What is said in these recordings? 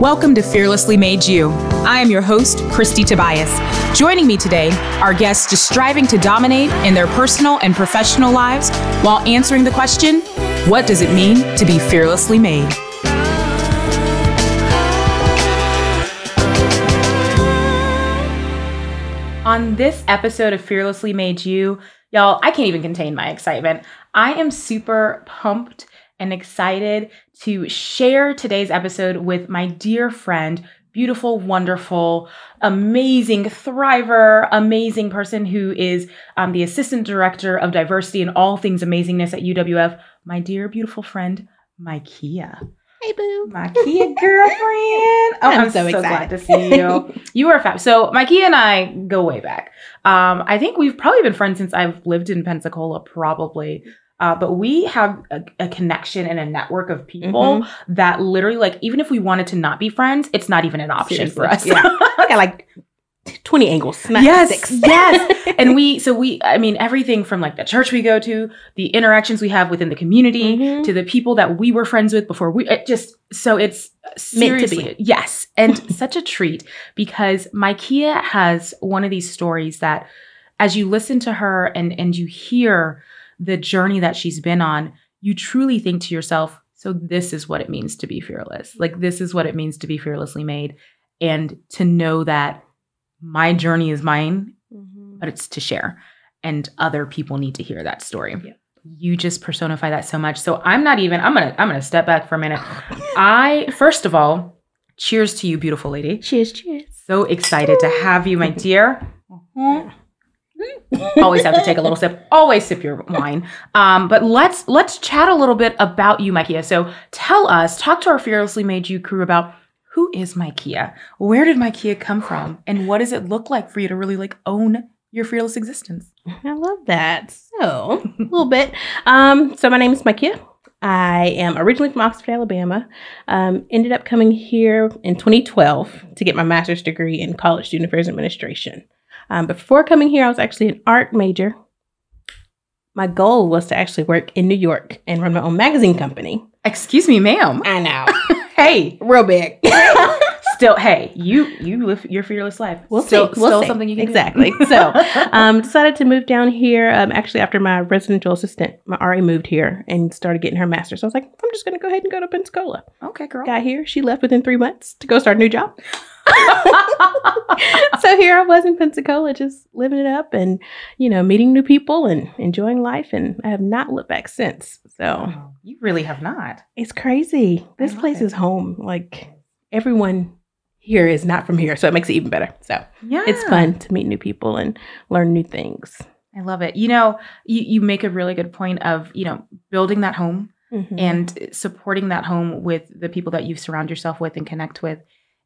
Welcome to Fearlessly Made You. I am your host, Christy Tobias. Joining me today are guests just striving to dominate in their personal and professional lives while answering the question what does it mean to be fearlessly made? On this episode of Fearlessly Made You, y'all, I can't even contain my excitement. I am super pumped and excited to share today's episode with my dear friend, beautiful, wonderful, amazing thriver, amazing person who is um, the assistant director of diversity and all things amazingness at UWF, my dear, beautiful friend, Mykea. Hey, boo. Mykea girlfriend. Oh, I'm, I'm so, so glad excited. to see you. you are fab. So Mykea and I go way back. Um, I think we've probably been friends since I've lived in Pensacola, probably. Uh, but we have a, a connection and a network of people that literally, like, even if we wanted to not be friends, it's not even an option for us. Seriously, Yeah. I like 20 angles. Yes, six. yes. and we, so we, I mean, everything from like the church we go to, the interactions we have within the community, Mhm. to the people that we were friends with before we, it just, so it's Meant to seriously, yes. And such a treat because Mykea has one of these stories that as you listen to her and, and you hear the journey that she's been on, you truly think to yourself, so this is what it means to be fearless. Like, this is what it means to be fearlessly made. And to know that my journey is mine, Mhm. but it's to share. And other people need to hear that story. Yeah. You just personify that so much. So I'm not even, I'm gonna, I'm gonna step back for a minute. I, first of all, cheers to you, beautiful lady. Cheers, cheers. So excited to have you, my dear. Always have to take a little sip. Always sip your wine. Um, but let's let's chat a little bit about you, Mykea. So tell us, talk to our fearlessly made you crew about who is Mykea? Where did Mykea come from? And what does it look like for you to really like own your fearless existence? I love that. So, a little bit. Um, so my name is Mykea. I am originally from Oxford, Alabama. Um, ended up coming here in 2012 to get my master's degree in college student affairs administration. Um, before coming here, I was actually an art major. My goal was to actually work in New York and run my own magazine company. Excuse me, ma'am. I know, Hey, real big. still, hey, you you live your fearless life. We'll still, see. We'll still see. something you can do. exactly. So, um, decided to move down here. Um, actually, after my residential assistant, my RA moved here and started getting her master's. So I was like, I'm just going to go ahead and go to Pensacola. okay, girl. Got here. She left within three months to go start a new job. so here I was in Pensacola, just living it up and you know meeting new people and enjoying life. And I have not looked back since. So Oh, you really have not. it's crazy. This place it. is home. Like everyone here is not from here, so it makes it even better. So Yeah. it's fun to meet new people and learn new things. I love it. You know, you, you make a really good point of, you know, building that home Mhm. and supporting that home with the people that you surround yourself with and connect with.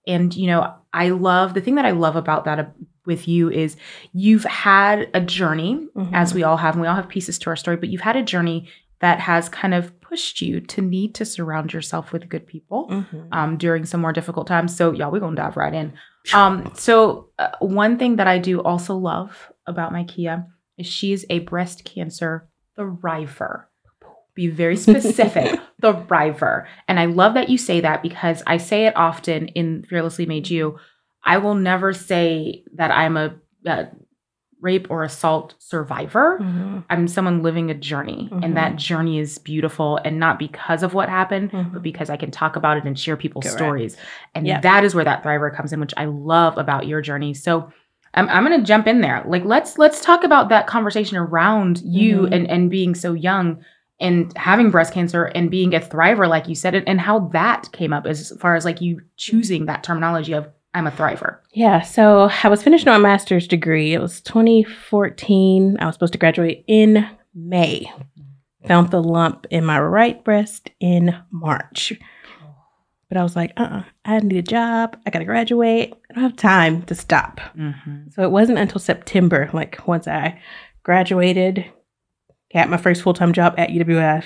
And, you know, I love the thing that I love about that uh, with you is you've had a journey, Mhm. as we all have, and we all have pieces to our story, but you've had a journey that has kind of pushed you to need to surround yourself with good people Mhm. um, during some more difficult times. So, y'all, we're going to dive right in. Um, so, uh, one thing that I do also love about Mykea is she is a breast cancer thriver. Be very specific, the thriver. And I love that you say that because I say it often in Fearlessly Made You. I will never say that I'm a, a rape or assault survivor. Mhm. I'm someone living a journey, Mhm. and that journey is beautiful, and not because of what happened, Mhm. but because I can talk about it and share people's Correct. stories. And Yep. that is where that thriver comes in, which I love about your journey. So I'm, I'm going to jump in there. Like let's let's talk about that conversation around you Mhm. and and being so young and having breast cancer and being a thriver, like you said, and, and how that came up as far as like you choosing that terminology of I'm a thriver. Yeah, so I was finishing my master's degree. It was 2014. I was supposed to graduate in May. Found the lump in my right breast in March. But I was like, uh uh I need a job. I got to graduate. I don't have time to stop. Mm-hmm. So it wasn't until September, like once I graduated, got my first full time job at UWF.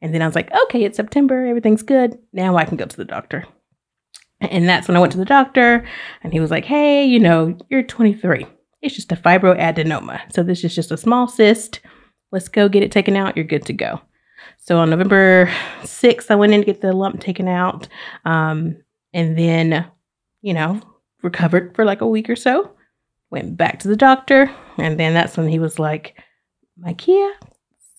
And then I was like, okay, it's September. Everything's good. Now I can go to the doctor. And that's when I went to the doctor. And he was like, hey, you know, you're 23. It's just a fibroadenoma. So this is just a small cyst. Let's go get it taken out. You're good to go. So on November 6th, I went in to get the lump taken out. Um, and then, you know, recovered for like a week or so. Went back to the doctor, and then that's when he was like, "Mykea,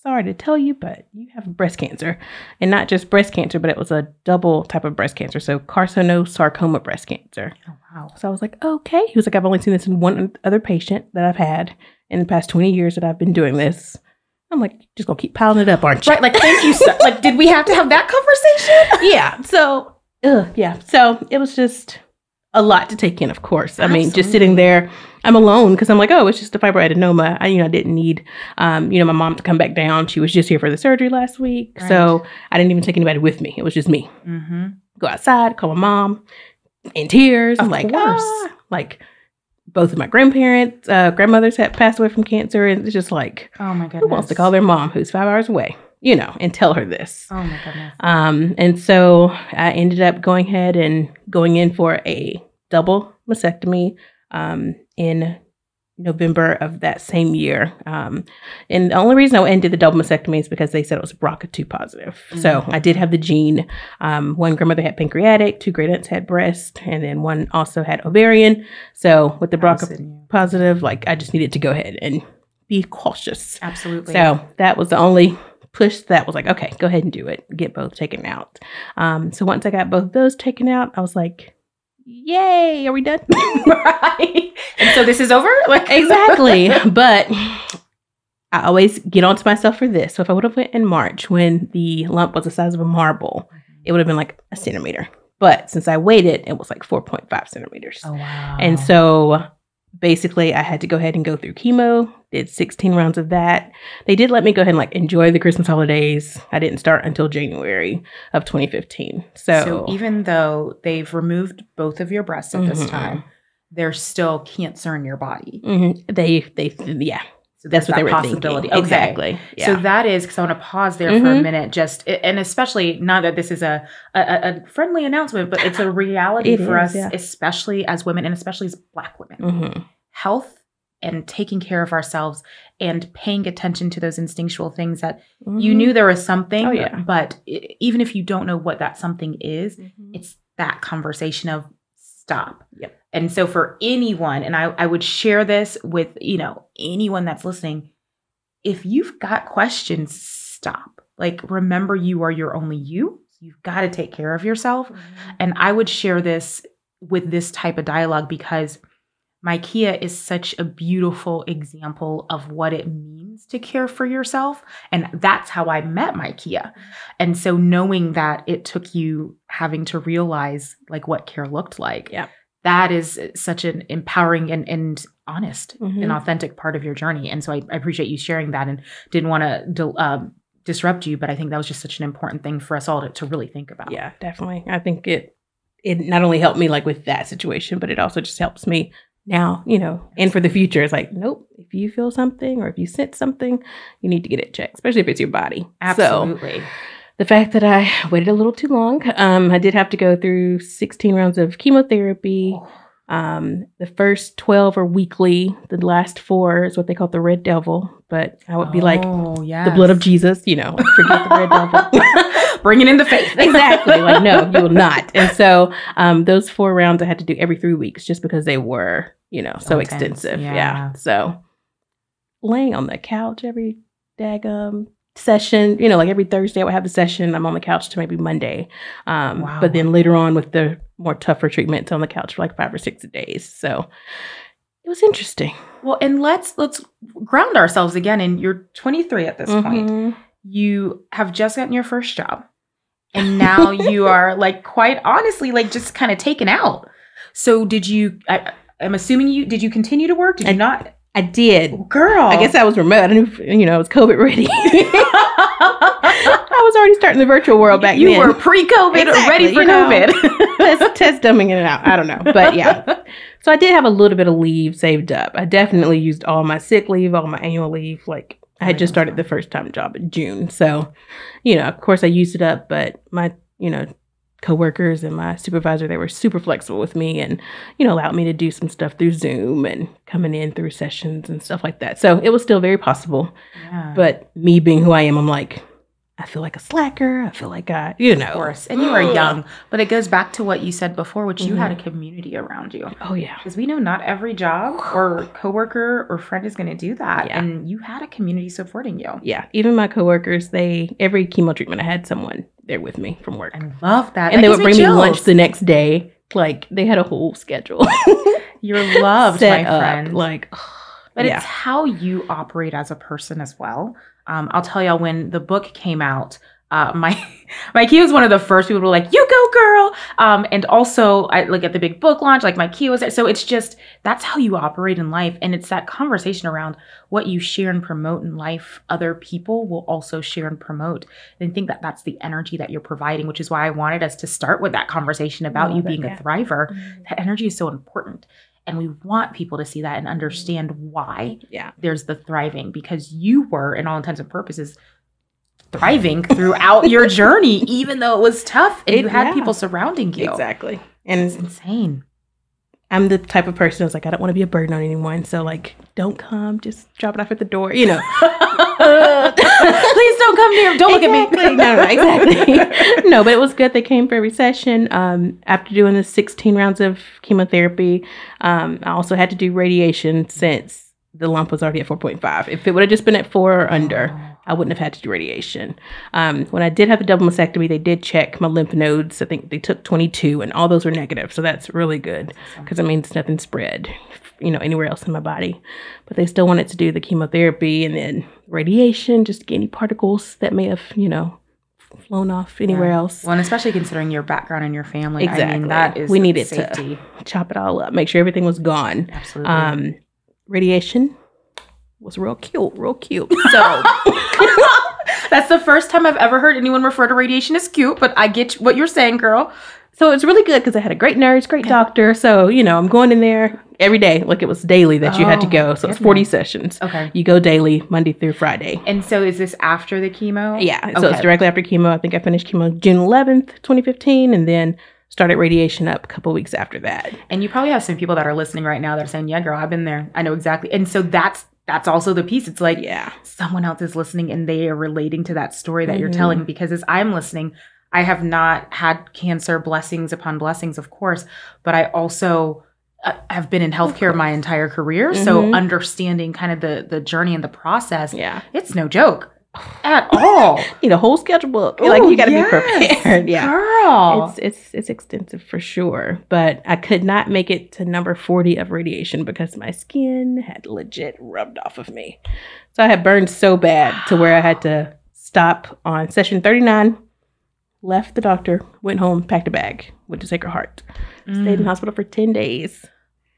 sorry to tell you, but you have breast cancer, and not just breast cancer, but it was a double type of breast cancer, so carcinosarcoma breast cancer." Oh wow. So I was like, "Okay." He was like, "I've only seen this in one other patient that I've had in the past twenty years that I've been doing this." I'm like, "Just gonna keep piling it up, aren't you?" Right, like thank you. So, like, did we have to have that conversation? yeah. So, ugh, yeah. So it was just a lot to take in. Of course, I mean, just sitting there, I'm alone because I'm like, oh, it's just a fibroadenoma. I, you know, I didn't need, um, you know, my mom to come back down. She was just here for the surgery last week, so I didn't even take anybody with me. It was just me. Mm-hmm. Go outside, call my mom, in tears. I'm like, course. ah. like both of my grandparents, uh, grandmothers had passed away from cancer, and it's just like, Oh my goodness. who wants to call their mom who's five hours away, you know, and tell her this? Oh my goodness. Um, and so I ended up going ahead and going in for a double mastectomy um, in November of that same year. Um, and the only reason I did the double mastectomy is because they said it was BRCA2 positive. So I did have the gene. Um, one grandmother had pancreatic, two great aunts had breast, and then one also had ovarian. So with the BRCA positive, like I just needed to go ahead and be cautious. Absolutely. So that was the only push that was like, okay, go ahead and do it. Get both taken out. Um, so once I got both those taken out, I was like, yay, are we done? right. And so this is over? Like exactly. but I always get onto myself for this. So if I would have went in March when the lump was the size of a marble, it would have been like a centimeter. But since I waited, it was like 4.5 centimeters. Oh wow. And so basically I had to go ahead and go through chemo, did 16 rounds of that. They did let me go ahead and like enjoy the Christmas holidays. I didn't start until January of 2015. So, So, even though they've removed both of your breasts at this Mhm. time, there's still cancer in your body. Mhm. they they yeah, So that's there's what they were possibility. thinking. Okay. Exactly. Yeah. So that is because I want to pause there for a Mhm. minute, just and especially not that this is a a, a friendly announcement, but it's a reality It for is, us, yeah. especially as women and especially as Black women. Mhm. Health and taking care of ourselves and paying attention to those instinctual things that you Mhm. knew there was something, Oh, yeah. but even if you don't know what that something is, Mhm. it's that conversation of stop. Yep. And so for anyone, and I, I would share this with, you know, anyone that's listening, if you've got questions, stop. Like remember you are your only you. You've got to take care of yourself. Mm-hmm. And I would share this with this type of dialogue because Mykea is such a beautiful example of what it means to care for yourself. And that's how I met Mykea. Mm-hmm. And so knowing that it took you having to realize like what care looked like, Yeah. That is such an empowering and, and honest Mhm. and authentic part of your journey. And so I, I appreciate you sharing that and didn't want to um, disrupt you, but I think that was just such an important thing for us all to, to really think about. Yeah, definitely. I think it it not only helped me like with that situation, but it also just helps me now, you know, and for the future. It's like, nope, if you feel something or if you sense something, you need to get it checked, especially if it's your body. So Absolutely. The fact that I waited a little too long, um, I did have to go through 16 rounds of chemotherapy. Um, the first 12 are weekly. The last four is what they call the red devil, but I would be like oh, yes. the blood of Jesus, you know, forget the red devil. Bringing in the faith. exactly. Like, no, you will not. And so um, those four rounds I had to do every three weeks just because they were, you know, so, So intense, extensive. Yeah. yeah. So laying on the couch every daggum session, you know, like every Thursday I would have a session. I'm on the couch to maybe Monday. Um, Wow. But then later on with the more tougher treatments on the couch for like five or six days. So it was interesting. Well, and let's let's ground ourselves again. And you're 23 at this point. Mhm. You have just gotten your first job, and now you are like quite honestly like just kind of taken out. So did you? I, I'm assuming you did. You continue to work? Did you I- not? I did. Girl, I guess I was remote. I didn't, you know, I was COVID ready. I was already starting the virtual world back you then. were pre-COVID, Exactly, ready for you. COVID. test, test dumbing it out. I don't know. But yeah. So I did have a little bit of leave saved up. I definitely used all my sick leave, all my annual leave. Like I had just started the first time job in June. So, you know, of course I used it up, but my, you know, coworkers and my supervisor, they were super flexible with me and, you know, allowed me to do some stuff through Zoom and coming in through sessions and stuff like that. So it was still very possible. Yeah. But me being who I am, I'm like, I feel like a slacker. I feel like I, you know. Of course. And you are young, but it goes back to what you said before, which you had a Mhm. community around you. Oh yeah. Because we know not every job or coworker or friend is going to do that. Yeah. And you had a community supporting you. Yeah. Even my coworkers, they every chemo treatment I had someone there with me from work. I love that. and That they would bring me lunch the next day. Like they had a whole schedule. You're loved, set my up, friend. Like But yeah. it's how you operate as a person as well. Um, I'll tell y'all when the book came out, uh, my Mykea was one of the first people who were like, "You go, girl!" Um, and also, I like at the big book launch, like Mykea was there. So it's just that's how you operate in life, and it's that conversation around what you share and promote in life. Other people will also share and promote, and I think that that's the energy that you're providing, which is why I wanted us to start with that conversation about you Love it, being yeah. a thriver. That energy is so important. And we want people to see that and understand why yeah. there's the thriving because you were, in all intents and purposes, thriving throughout your journey, even though it was tough and It- you had yeah. people surrounding you. Exactly. And it's insane. I'm the type of person who's like, I don't want to be a burden on anyone. So like, don't come, just drop it off at the door. You know. Please don't come near. Don't look at me. No, no, exactly. no, but it was good. They came for every session. Um, after doing the 16 rounds of chemotherapy, um, I also had to do radiation since the lump was already at 4.5. If it would have just been at four or under, I wouldn't have had to do radiation. Um, when I did have a double mastectomy, they did check my lymph nodes. I think they took 22, and all those were negative. So that's really good because it means nothing spread, you know, anywhere else in my body. But they still wanted to do the chemotherapy and then radiation, just any particles that may have, you know, flown off anywhere Yeah. else. Well, and especially considering your background and your family. I mean, that is We needed to- Chop it all up, make sure everything was gone. Absolutely. Um, radiation was real cute, real cute. So. That's the first time I've ever heard anyone refer to radiation as cute, but I get what you're saying, girl. So it's really good because I had a great nurse, great Okay. doctor. So, you know, I'm going in there every day, like it was daily that you had to Oh, go. So it's 40 goodness. sessions. Okay. You go daily, Monday through Friday. And so is this after the chemo? Yeah. So it's directly after chemo. I think I finished chemo June 11th, 2015, and then started radiation up a couple weeks after that. And you probably have some people that are listening right now that are saying, "Yeah, girl, I've been there. I know exactly." And so that's that's also the piece. It's like Yeah. someone else is listening and they are relating to that story that you're Mhm. telling because as I'm listening, I have not had cancer blessings upon blessings, of course, but I also uh, have been in healthcare my entire career. So Mhm. understanding kind of the the journey and the process, Yeah. it's no joke at all. Need a whole schedule book. like you got to yes. be prepared. Yeah. girl. It's it's it's extensive for sure, but I could not make it to number 40 of radiation because my skin had legit rubbed off of me. So I had burned so bad to where I had to stop on session 39, left the doctor, went home, packed a bag, went to Sacred Heart. Stayed in Mm. hospital for 10 days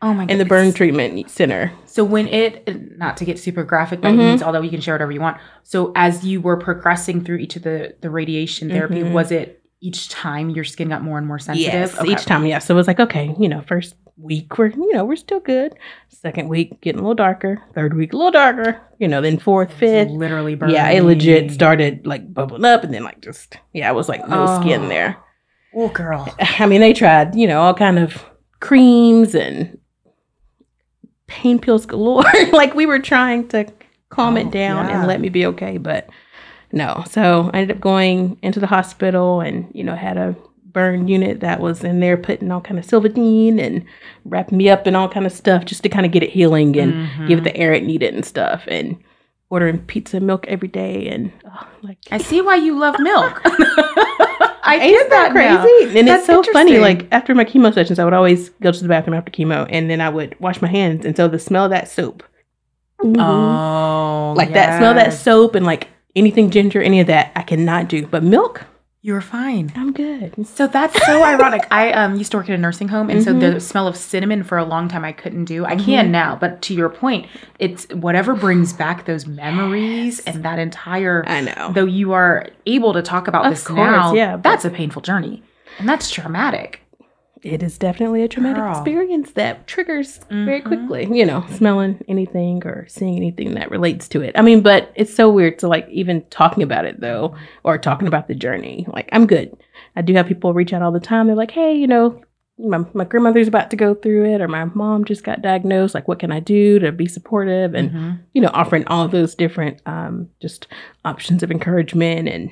oh my God. in the burn treatment center. So when it, not to get super graphic, by Mhm. any means, although you can share whatever you want. So as you were progressing through each of the the radiation therapy, Mhm. was it each time your skin got more and more sensitive? Yes, Okay. each time, yes. So it was like, okay, you know, first week we're, you know, we're still good. Second week getting a little darker. Third week a little darker. You know, then fourth, fifth. literally burning. Yeah, it legit started like bubbling up and then like just yeah, it was like no Oh. skin there. Oh, girl. I mean, they tried, you know, all kind of creams and pain pills galore. like we were trying to calm Oh, it down yeah. and let me be okay, but no. So I ended up going into the hospital and, you know, had a burn unit that was in there putting all kind of Silvadene and wrapping me up and all kind of stuff just to kind of get it healing and Mhm. give it the air it needed and stuff and ordering pizza and milk every day and oh, like I see why you love milk. I Ain't get that crazy now. and That's it's so funny like after my chemo sessions i would always go to the bathroom after chemo and then i would wash my hands and so the smell of that soap. Mm-hmm. Oh, like that smell of that soap and like anything ginger any of that i cannot do. But milk You're fine. i'm good So that's so ironic. I um used to work in a nursing home, and so Mhm. the smell of cinnamon for a long time I couldn't do. I can Mhm. now, but to your point, it's whatever brings back those memories and that entire. i know Though you are able to talk about Of this course, now, yeah, but- that's a painful journey, and that's traumatic. It is definitely a traumatic Girl. experience that triggers very Mhm. quickly you know smelling anything or seeing anything that relates to it i mean but it's so weird to like even talking about it though or talking about the journey like i'm good i do have people reach out all the time they're like hey you know my, my grandmother's about to go through it or my mom just got diagnosed like what can i do to be supportive and Mhm. you know offering all those different um just options of encouragement and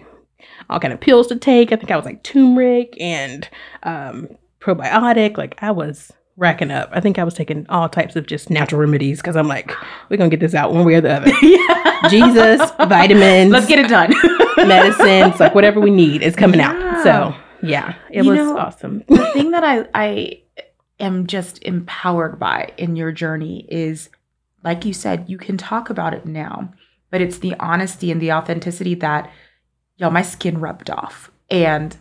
all kind of pills to take. I think I was like turmeric and um, probiotic. Like I was racking up. I think I was taking all types of just natural remedies because I'm like, we're gonna get this out one way or the other. yeah. Jesus, vitamins, Let's get it done. medicines, like whatever we need is coming Yeah. out. So yeah, it You was know, awesome. the thing that I I am just empowered by in your journey is like you said, you can talk about it now, but it's the honesty and the authenticity that y'all, my skin rubbed off and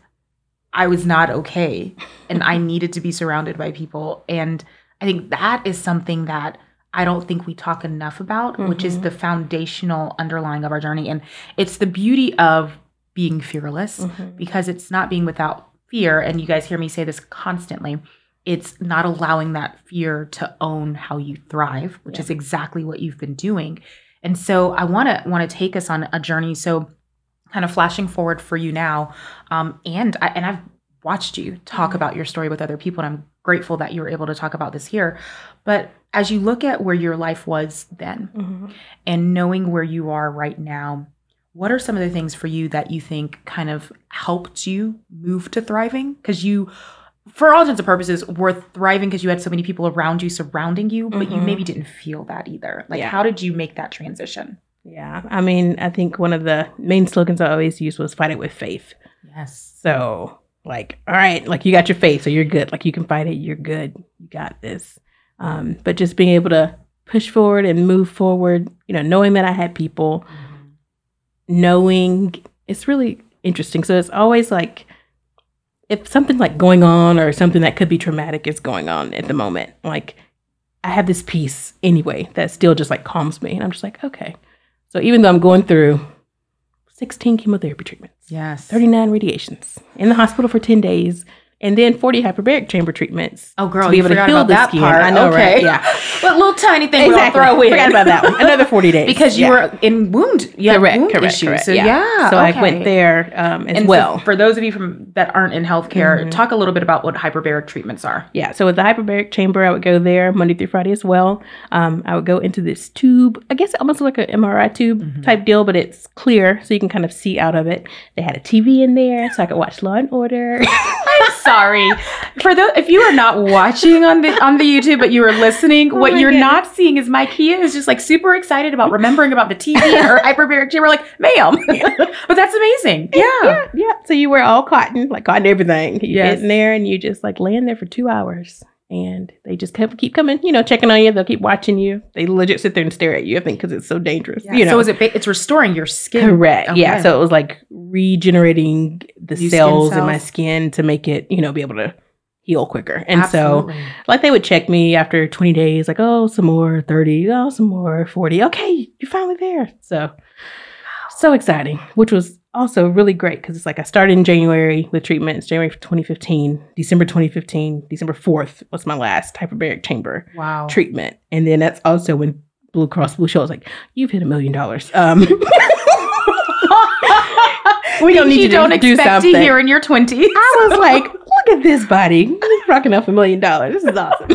I was not okay and I needed to be surrounded by people and I think that is something that I don't think we talk enough about, which is Mhm. the foundational underlying of our journey and it's the beauty of being fearless Mhm. because it's not being without fear and you guys hear me say this constantly it's not allowing that fear to own how you thrive which Yeah. is exactly what you've been doing and so i want to want to take us on a journey so kind of flashing forward for you now um, and I, and i've watched you talk Mhm. about your story with other people and i'm grateful that you were able to talk about this here but as you look at where your life was then Mhm. and knowing where you are right now, what are some of the things for you that you think kind of helped you move to thriving? Because you, for all intents and purposes, were thriving because you had so many people around you surrounding you, but you Mhm. maybe didn't feel that either. Like, Yeah. how did you make that transition? Yeah, I mean, I think one of the main slogans I always used was "fight it with faith." Yes. So, like, all right, like you got your faith, so you're good. Like you can fight it, you're good. You got this. Um, but just being able to push forward and move forward, you know, knowing that I had people, knowing it's really interesting. So it's always like if something like going on or something that could be traumatic is going on at the moment, like I have this peace anyway that still just like calms me. And I'm just like, okay. So even though I'm going through 16 chemotherapy treatments, Yes. 39 radiations in the hospital for 10 days, and then 40 hyperbaric chamber treatments. Oh, girl, to be you able to heal about the that skin. part. I know, okay. right? Yeah. What little tiny thing exactly. we'll throw in. Forgot about that one. Another 40 days. because you Yeah. were in wound, you correct, wound correct, issues. correct. So yeah. yeah, So I went there um, as And so well. for those of you from that aren't in healthcare, Mhm. talk a little bit about what hyperbaric treatments are. Yeah, so with the hyperbaric chamber, I would go there Monday through Friday as well. Um, I would go into this tube, I guess it almost like an MRI tube Mhm. type deal, but it's clear, so you can kind of see out of it. They had a TV in there, so I could watch Law and Order. Sorry. For the if you are not watching on the on the YouTube, but you are listening, Oh what you're goodness. not seeing is Mykea is just like super excited about remembering about the TV and her hyperbaric chamber. Like, ma'am, but that's amazing. Yeah. yeah, yeah. So you wear all cotton, like cotton everything. You Yes. get in there and you just like lay in there for two hours. And they just kept, keep coming, you know, checking on you. They'll keep watching you. They legit sit there and stare at you, I think, because it's so dangerous. You know, So is it? ba- It's restoring your skin. Correct. Yeah. So it was like regenerating the skin cells in my skin to make it, you know, be able to heal quicker. And so, like, they would check me after 20 days, like, oh, some more 30, oh, some more 40. Okay, you're finally there. So, so exciting, which was also really great because it's like I started in January with treatments, January 2015, December 2015, December 4th was my last hyperbaric chamber wow. treatment. And then that's also when Blue Cross Blue Shield was like, you've hit a million dollars. Um, we don't need you to don't do expect something. to hear in your twenties. I was like, look at this body. Rocking off a million dollars. This is awesome.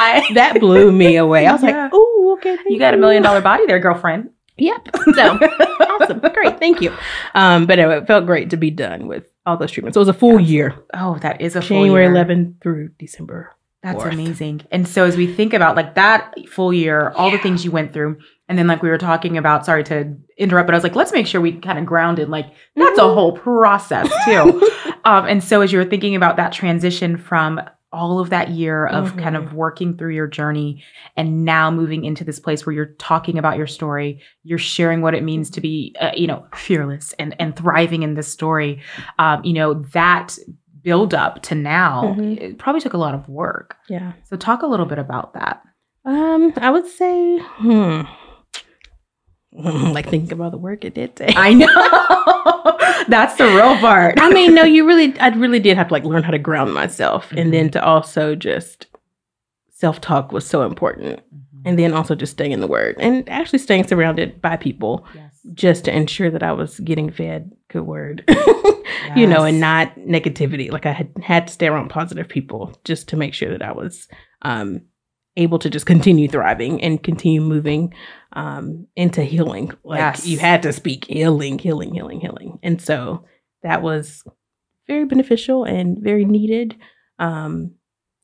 I that blew me away. I was Yeah. like, oh, okay. you got a million dollar body there, girlfriend. Yep. So awesome. Great. Thank you. Um, but anyway, it felt great to be done with all those treatments. So it was a full year, Oh, that is a full January year. 11th through December. That's amazing. And so as we think about like that full year, all the things you went through, and then like we were talking about, sorry to interrupt, but I was like, let's make sure we kind of grounded. Like that's a Mhm. whole process too. um, and so as you were thinking about that transition from all of that year of kind Mm-hmm. of working through your journey and now moving into this place where you're talking about your story you're sharing what it means to be uh, you know fearless and and thriving in this story um, you know that build up to now Mhm. it probably took a lot of work yeah. so talk a little bit about that Um, I would say, hmm. like thinking about the work it did take. i know that's the real part I mean, no, you really, I really did have to like learn how to ground myself, Mhm. and then to also just self talk was so important, and then also just staying in the word and actually staying surrounded by people yes. just to ensure that I was getting fed good word, you know, and not negativity. Like I had had to stay around positive people just to make sure that I was um able to just continue thriving and continue moving um, into healing. Like Yes. you had to speak healing, healing, healing, healing. And so that was very beneficial and very needed. Um,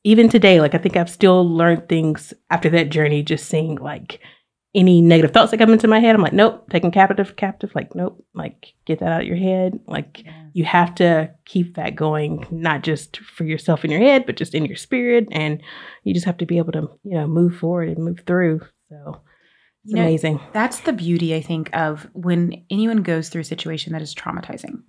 even today, like I think I've still learned things after that journey, just seeing like any negative thoughts that come into my head. I'm like, nope, taking captive, captive, like, nope, like get that out of your head. Like you have to keep that going, not just for yourself in your head, but just in your spirit. And you just have to be able to, you know, move forward and move through. So it's You know, amazing. That's the beauty, I think, of when anyone goes through a situation that is traumatizing.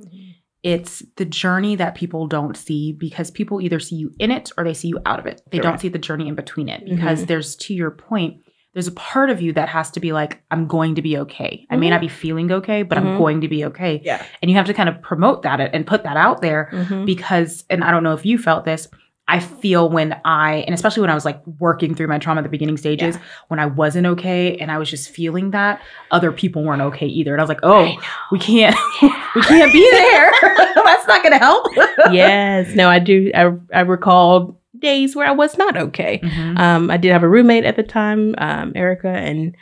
It's the journey that people don't see because people either see you in it or they see you out of it. They don't see the journey in between it because Mhm. there's, to your point, there's a part of you that has to be like, I'm going to be okay. I may Mhm. not be feeling okay, but I'm Mhm. going to be okay. Yeah. And you have to kind of promote that and put that out there Mhm. because and I don't know if you felt this I feel when I and especially when I was like working through my trauma at the beginning stages when I wasn't okay and I was just feeling that other people weren't okay either and I was like oh we can't we can't be there that's not gonna help yes. No, I do. I, I recall days where I was not okay. Mhm. Um, I did have a roommate at the time, um, Erica, and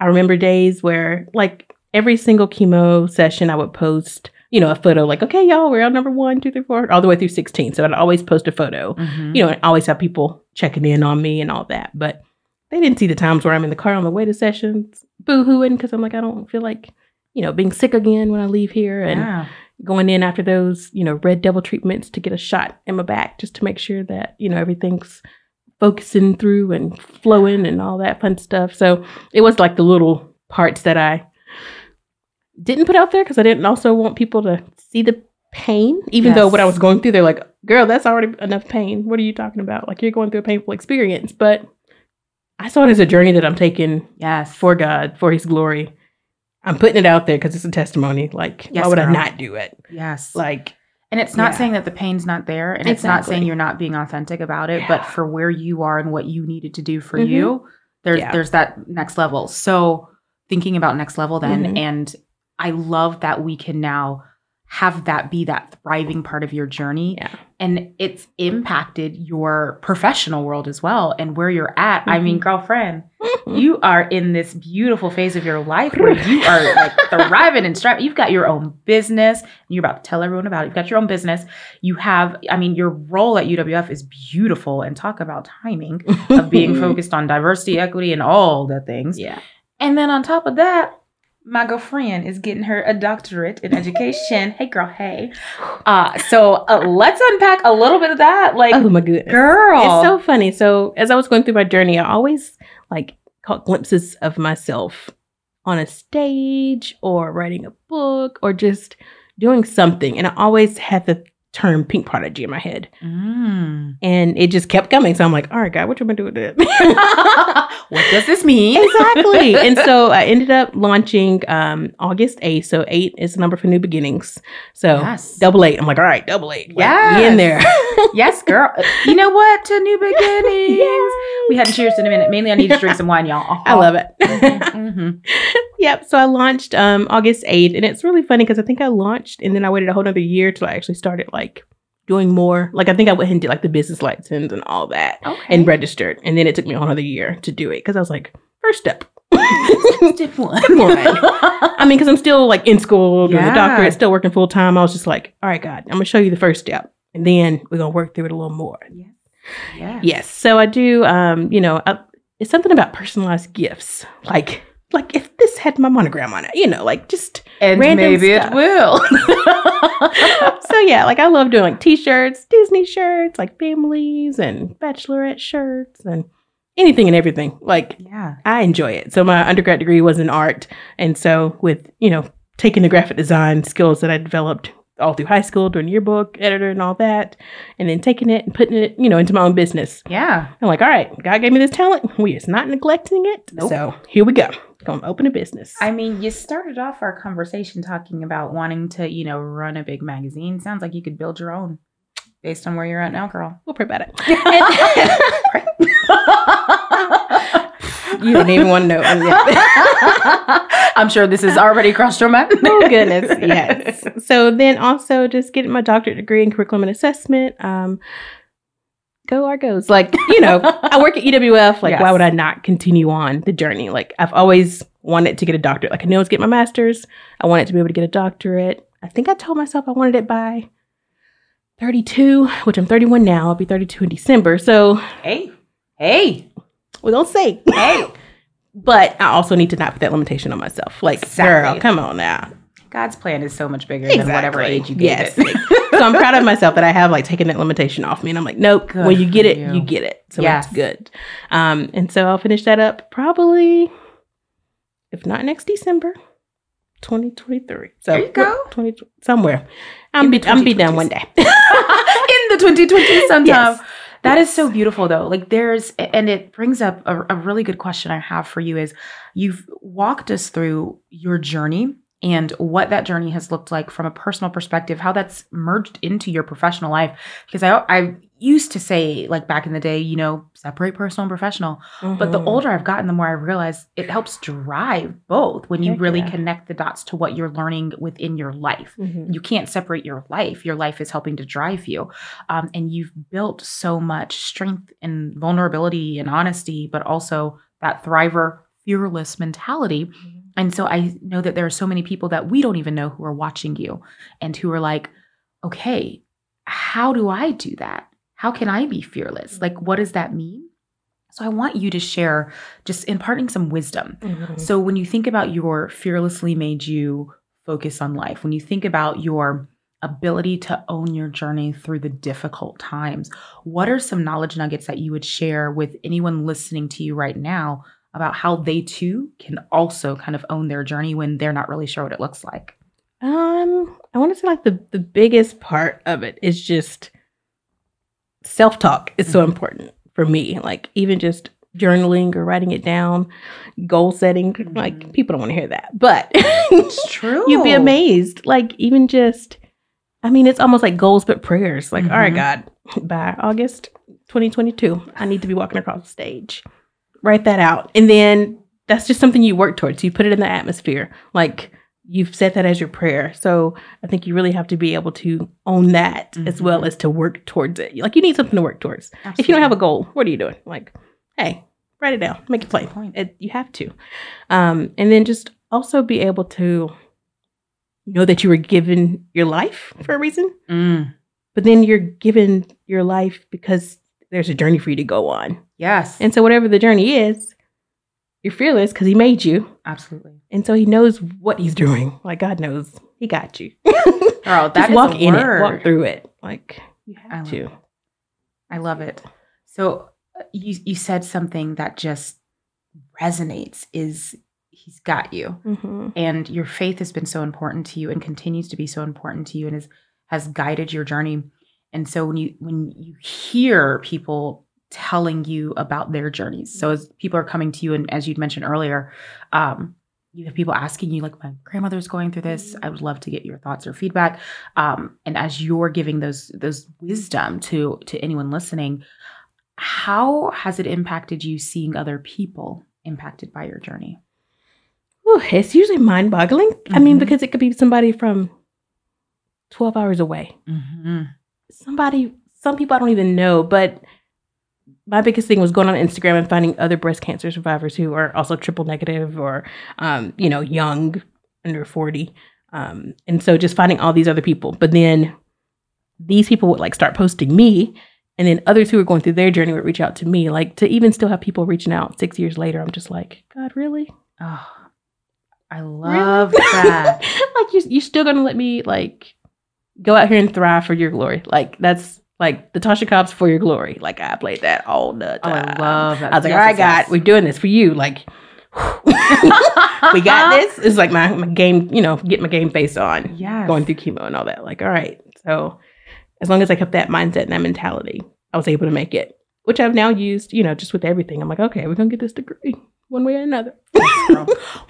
I remember days where, like, every single chemo session, I would post, you know, a photo, like, okay, y'all, we're on number one, two, three, four, all the way through 16. So I'd always post a photo, Mhm. you know, and always have people checking in on me and all that. But they didn't see the times where I'm in the car on the way to sessions, boo hooing, because I'm like, I don't feel like, you know, being sick again when I leave here. And yeah. Going in after those, you know, red devil treatments to get a shot in my back just to make sure that, you know, everything's focusing through and flowing and all that fun stuff. So it was like the little parts that I didn't put out there because I didn't also want people to see the pain, even though what I was going through, they're like, girl, that's already enough pain. What are you talking about? Like you're going through a painful experience. But I saw it as a journey that I'm taking yes for God, for his glory. I'm putting it out there because it's a testimony. Like, Yes, why would I not do it? yes Like, And it's not Yeah. saying that the pain's not there, and it's not saying you're not being authentic about it, Yeah. but for where you are and what you needed to do for Mhm. you, there's Yeah. there's that next level. So thinking about next level then, Mhm. and I love that we can now have that be that thriving part of your journey. And it's impacted your professional world as well and where you're at. I mean, Mhm. girlfriend, Mhm. you are in this beautiful phase of your life where you are like thriving and striving. You've got your own business. And you're about to tell everyone about it. You've got your own business. You have, I mean, your role at UWF is beautiful. And talk about timing of being focused on diversity, equity, and all the things. Yeah. And then on top of that, my girlfriend is getting her a doctorate in education. hey, girl, hey. Uh, so uh, let's unpack a little bit of that. Like, Oh my goodness. girl. It's so funny. So as I was going through my journey, I always like caught glimpses of myself on a stage or writing a book or just doing something. And I always had the term pink prodigy in my head. Mm. And it just kept coming. So I'm like, all right, God, what you gonna do with it? what does this mean? exactly. And so I ended up launching um August 8th. So eight is the number for new beginnings. So Yes. double eight. I'm like, all right, double eight. Like, be in there. yes, girl. You know what? To new beginnings. We hadn't cheers in a minute. Mainly, I need to drink some wine, y'all. I love it. hmm yep. So I launched um August 8th. And it's really funny because I think I launched and then I waited a whole nother year till I actually started like doing more. Like I think I went and did like the business license and all that Okay. and registered. And then it took me a whole other year to do it because I was like, first step. Step one. I mean, because I'm still like in school doing Yeah. the doctorate, still working full time. I was just like, all right, God, I'm gonna show you the first step, and then we're gonna work through it a little more. yeah. Yes. So I do. Um, you know, I, it's something about personalized gifts, like like if this had my monogram on it, you know, like just. And Random maybe stuff. it will. so yeah, like I love doing like t-shirts, Disney shirts, like families and bachelorette shirts, and anything and everything. Like yeah. I enjoy it. So my undergrad degree was in art, and so with you know taking the graphic design skills that I developed all through high school, doing yearbook, editor, and all that, and then taking it and putting it you know into my own business. Yeah. I'm like, all right, God gave me this talent. We is not neglecting it. Nope. So here we go. Gonna open a business. I mean, you started off our conversation talking about wanting to, you know, run a big magazine. Sounds like you could build your own based on where you're at now, girl. we'll pray about it. You didn't even want to know. I'm sure this has already crossed your mind. oh goodness yes so then also just getting my doctorate degree in curriculum and assessment um go Argos. Like, you know, I work at UWF. Like, Yes. why would I not continue on the journey? Like, I've always wanted to get a doctorate. Like, I knew I was getting my master's. I wanted to be able to get a doctorate. I think I told myself I wanted it by 32, which I'm 31 now. I'll be 32 in December. So, Hey, hey, we don't say. hey. But I also need to not put that limitation on myself. Like, Exactly. girl, come on now. God's plan is so much bigger than whatever age you get. Yes. it. so I'm proud of myself that I have like taken that limitation off me. And I'm like, nope, Good when you get it, you. you get it. So Yes. that's good. Um, and so I'll finish that up probably, if not next December, 2023. So There you go. 20, somewhere. I'm be, I'm be done one day. in the 2020s sometime. Yes. That is so beautiful though. Like there's and it brings up a, a really good question I have for you is you've walked us through your journey and what that journey has looked like from a personal perspective, how that's merged into your professional life. Because I I used to say like back in the day, you know, separate personal and professional. But the Mhm. older I've gotten, the more I realize it helps drive both when you Heck really yeah. connect the dots to what you're learning within your life Mhm. you can't separate your life your life is helping to drive you um, and you've built so much strength and vulnerability and honesty but also that thriver fearless mentality and so i know that there are so many people that we don't even know who are watching you and who are like okay how do i do that? How can i be fearless? Like what does that mean? So i want you to share just imparting some wisdom. Mhm. so when you think about your fearlessly made you focus on life, when you think about your ability to own your journey through the difficult times, what are some knowledge nuggets that you would share with anyone listening to you right now about how they too can also kind of own their journey when they're not really sure what it looks like? Um, I want to say like the the biggest part of it is just self talk is so Mhm. important for me. Like even just journaling or writing it down, goal setting. Like Mhm. people don't want to hear that, but It's true. you'd be amazed. Like even just, I mean, it's almost like goals but prayers. Like, all right, Mhm. God, by August 2022, I need to be walking across the stage. Write that out, and then that's just something you work towards. You put it in the atmosphere, like you've set that as your prayer. So I think you really have to be able to own that as well Mhm. as to work towards it. Like you need something to work towards. If you don't have a goal, what are you doing? Like, hey, write it down, make it plain. Point. It, you have to, um, and then just also be able to know that you were given your life for a reason, Mm, but then you're given your life because there's a journey for you to go on. yes, And so, whatever the journey is, you're fearless because He made you, absolutely. and so He knows what He's doing. Like God knows, He got you. Girl, that walk in it, walk through it. Like you I have love to. it. I love it. So uh, you you said something that just resonates is he's got you. Mhm. And your faith has been so important to you and continues to be so important to you and has has guided your journey. And so when you when you hear people telling you about their journeys, so as people are coming to you and as you'd mentioned earlier, um, you have people asking you like my grandmother's going through this i would love to get your thoughts or feedback um, and as you're giving those those wisdom to to anyone listening how has it impacted you seeing other people impacted by your journey Whew, it's usually mind boggling. I mean, Mhm. because it could be somebody from 12 hours away. mm-hmm. Somebody, some people I don't even know, but my biggest thing was going on Instagram and finding other breast cancer survivors who are also triple negative or, um, you know, young, under 40. Um, and so just finding all these other people. But then these people would like start posting me. And then others who were going through their journey would reach out to me. Like to even still have people reaching out six years later, I'm just like, God, really? oh i love that like you, you're still gonna let me like go out here and thrive for your glory. Like that's like the Tasha Cobbs for your glory. Like I played that all the oh time. i love that I was like, Yes, all right, yes, God, we're doing this for you. Like we got this. It's like my, my game, you know, get my game face on. Yes. Going through chemo and all that. Like, all right. So as long as I kept that mindset and that mentality, I was able to make it. Which I've now used, you know, just with everything. I'm like, okay, we're gonna get this degree one way or another.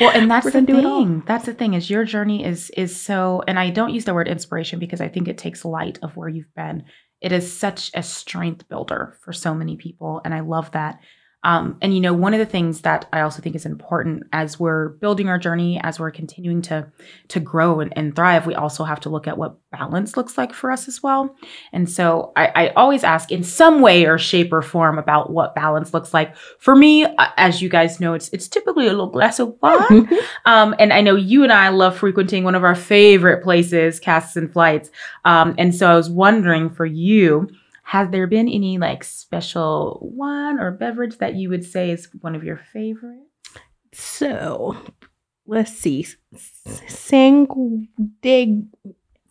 Well, and that's the gonna do it all. thing. That's the thing is your journey is is so and I don't use the word inspiration because I think it takes light of where you've been. It is such a strength builder for so many people and I love that. Um, and you know, one of the things that I also think is important as we're building our journey, as we're continuing to to grow and, and thrive, we also have to look at what balance looks like for us as well. And so I, I always ask in some way or shape or form about what balance looks like. For me, uh, as you guys know, it's it's typically a little glass of wine. um, and I know you and I love frequenting one of our favorite places, Casks and Flights. Um, and so I was wondering for you has there been any like special wine or beverage that you would say is one of your favorites? So let's see. Sangue de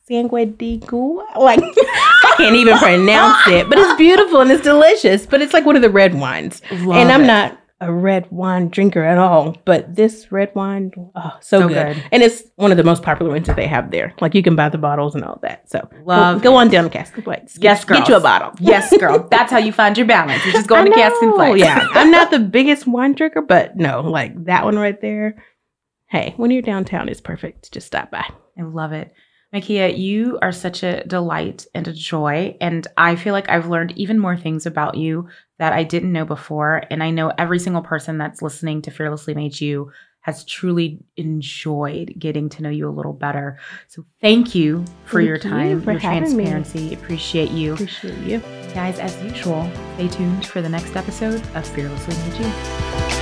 sangue de gua. Like I can't even pronounce it, but it's beautiful and it's delicious. But it's like one of the red wines. Love and I'm it. not a red wine drinker at all, but this red wine, oh, so, So good. good. And it's one of the most popular ones that they have there. Like you can buy the bottles and all that. So Love go, go on down to Cask and Flights. Get- Yes, Get you a bottle. Yes, girl. That's how you find your balance. You just go I into Casks and Flights. Yeah, I'm not the biggest wine drinker, but no, like that one right there. Hey, when you're downtown, it's perfect. Just stop by. I love it. Mykea, you are such a delight and a joy. And I feel like I've learned even more things about you that I didn't know before. And I know every single person that's listening to Fearlessly Made You has truly enjoyed getting to know you a little better. So thank you for Thank your you time, for your having me. transparency. Appreciate you. Appreciate you. Guys, as usual, stay tuned for the next episode of Fearlessly Made You.